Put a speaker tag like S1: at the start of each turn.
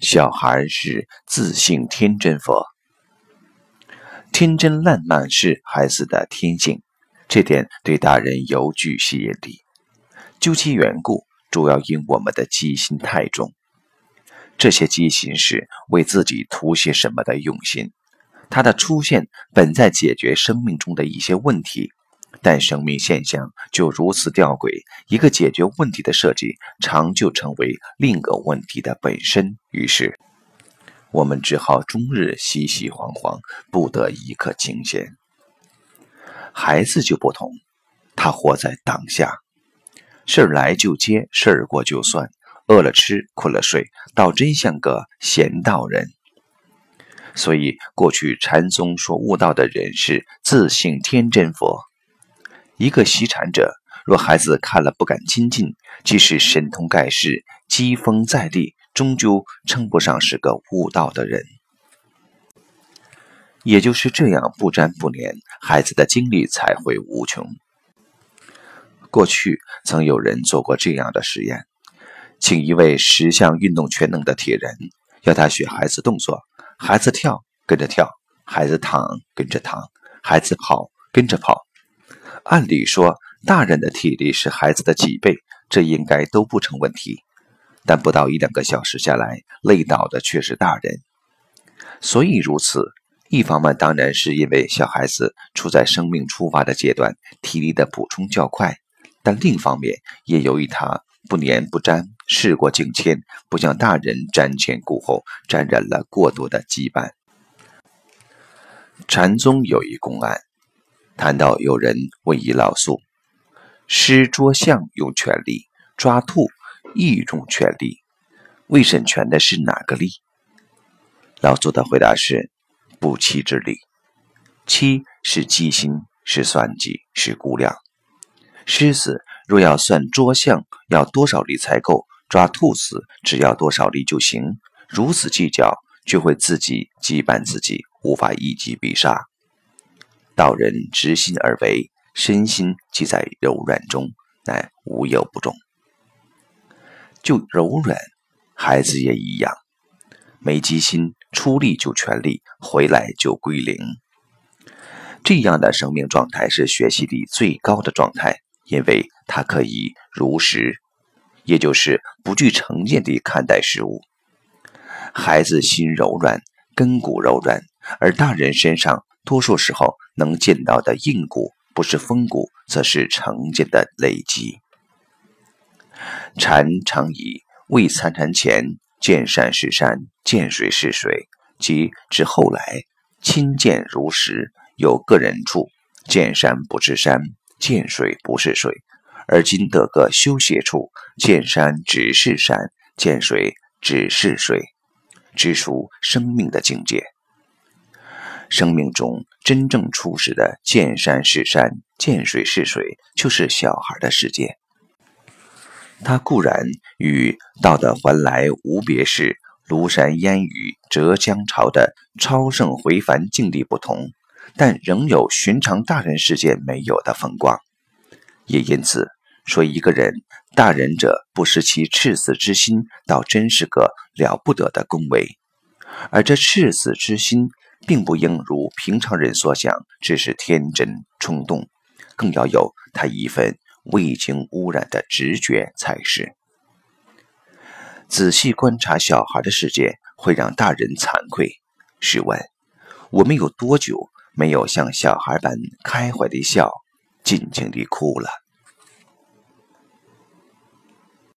S1: 小孩是自信天真佛，天真烂漫是孩子的天性，这点对大人尤具吸引力。究其缘故，主要因我们的机心太重。这些机心是为自己图些什么的用心，它的出现本在解决生命中的一些问题。但生命现象就如此吊诡，一个解决问题的设计，常就成为另一个问题的本身。于是，我们只好终日熙熙惶惶，不得一刻清闲。孩子就不同，他活在当下，事儿来就接，事儿过就算，饿了吃，困了睡，倒真像个闲道人。所以，过去禅宗说悟道的人是自信天真佛。一个习禅者，若孩子看了不敢亲近，即使神通盖世、机锋在立，终究称不上是个悟道的人。也就是这样不沾不粘，孩子的精力才会无穷。过去曾有人做过这样的实验，请一位十项运动全能的铁人，要他学孩子动作，孩子跳跟着跳，孩子躺跟着躺，孩子跑跟着跑。按理说，大人的体力是孩子的几倍，这应该都不成问题。但不到一两个小时下来，累倒的却是大人。所以如此，一方面当然是因为小孩子处在生命出发的阶段，体力的补充较快；但另一方面也由于他不粘不粘，事过境迁，不像大人瞻前顾后，沾染了过多的羁绊。禅宗有一公案。谈到有人问一老宿：“施捉象用全力，抓兔亦用全力，未审全的是哪个力？”老宿的回答是：“不欺之力。欺是机心，是算计，是估量。狮子若要算捉象要多少力才够，抓兔子只要多少力就行。如此计较，就会自己羁绊自己，无法一击必杀。”道人执心而为，身心即在柔软中，乃无有不中。就柔软，孩子也一样，没机心，出力就全力，回来就归零。这样的生命状态是学习力最高的状态，因为它可以如实，也就是不具成见地看待事物。孩子心柔软，根骨柔软，而大人身上。多数时候能见到的硬骨，不是风骨，则是成见的累积。禅常以未参禅前见山是山，见水是水，即至后来亲见如实，有个人处，见山不是山，见水不是水，而今得个修学处，见山只是山，见水只是水，只属生命的境界。生命中真正初始的见山是山，见水是水，就是小孩的世界。它固然与道德还来无别事，庐山烟雨浙江潮的超胜回凡境地不同，但仍有寻常大人世界没有的风光。也因此说，一个人大人者不失其赤子之心，倒真是个了不得的恭维。而这赤子之心。并不应如平常人所想，只是天真冲动，更要有他一份未经污染的直觉才是。仔细观察小孩的世界，会让大人惭愧。试问，我们有多久没有像小孩般开怀的笑，尽情地哭了？